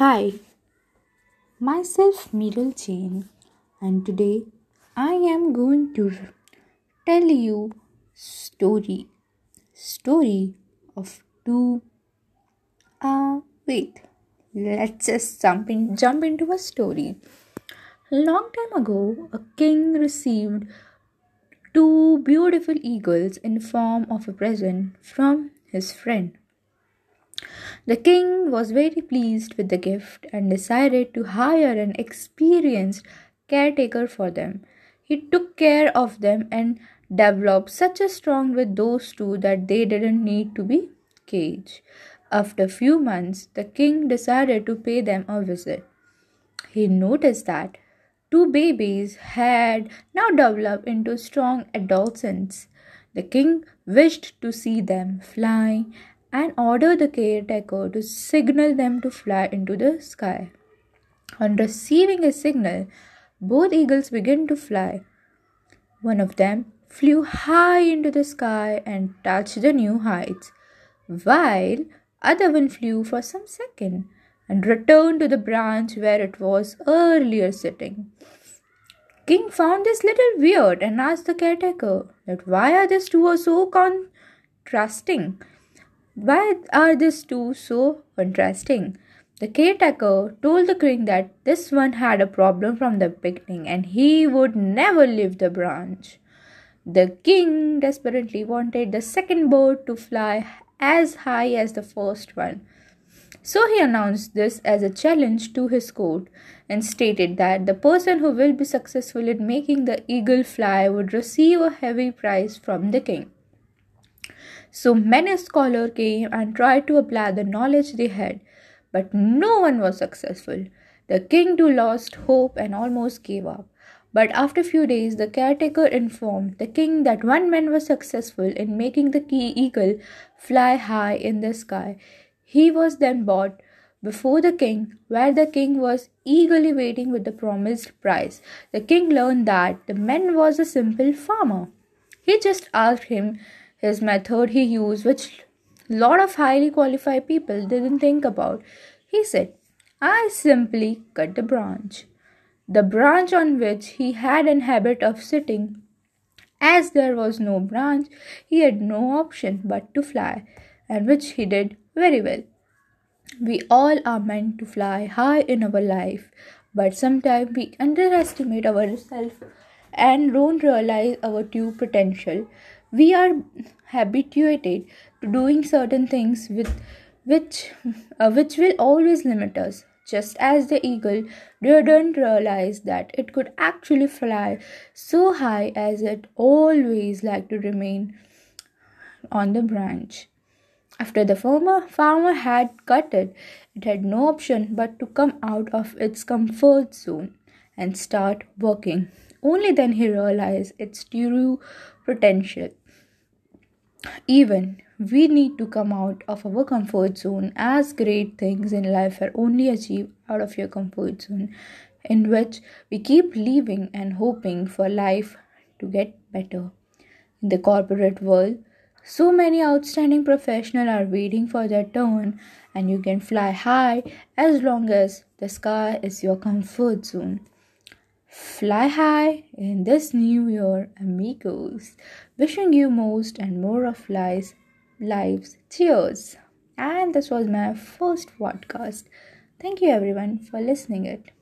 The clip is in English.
Hi, myself Miral Jain, and today I am going to tell you story story of two. Uh, wait, let's just jump in jump into a story. Long time ago, a king received two beautiful eagles in form of a present from his friend. The king was very pleased with the gift and decided to hire an experienced caretaker for them. He took care of them and developed such a strong with those two that they didn't need to be caged. After a few months, the king decided to pay them a visit. He noticed that two babies had now developed into strong adolescents. The king wished to see them fly and order the caretaker to signal them to fly into the sky. On receiving a signal, both eagles began to fly. One of them flew high into the sky and touched the new heights, while other one flew for some second and returned to the branch where it was earlier sitting. King found this little weird and asked the caretaker that why are these two so contrasting? Why are these two so contrasting? The caretaker told the king that this one had a problem from the beginning and he would never leave the branch. The king desperately wanted the second bird to fly as high as the first one. So he announced this as a challenge to his court and stated that the person who will be successful in making the eagle fly would receive a heavy prize from the king. So many scholars came and tried to apply the knowledge they had, but no one was successful. The king too lost hope and almost gave up. But after a few days, the caretaker informed the king that one man was successful in making the key eagle fly high in the sky. He was then brought before the king, where the king was eagerly waiting with the promised prize. The king learned that the man was a simple farmer. He just asked him his method he used, which lot of highly qualified people didn't think about. He said, I simply cut the branch. The branch on which he had an habit of sitting. As there was no branch, he had no option but to fly, and which he did very well. We all are meant to fly high in our life, but sometimes we underestimate ourselves and don't realize our true potential we are habituated to doing certain things with which uh, which will always limit us just as the eagle didn't realize that it could actually fly so high as it always liked to remain on the branch after the farmer, farmer had cut it, it had no option but to come out of its comfort zone and start working. Only then he realized its true potential. Even we need to come out of our comfort zone as great things in life are only achieved out of your comfort zone, in which we keep living and hoping for life to get better. In the corporate world, so many outstanding professionals are waiting for their turn, and you can fly high as long as the sky is your comfort zone. Fly high in this new year, amigos. Wishing you most and more of lives. lives. Cheers. And this was my first podcast. Thank you everyone for listening it.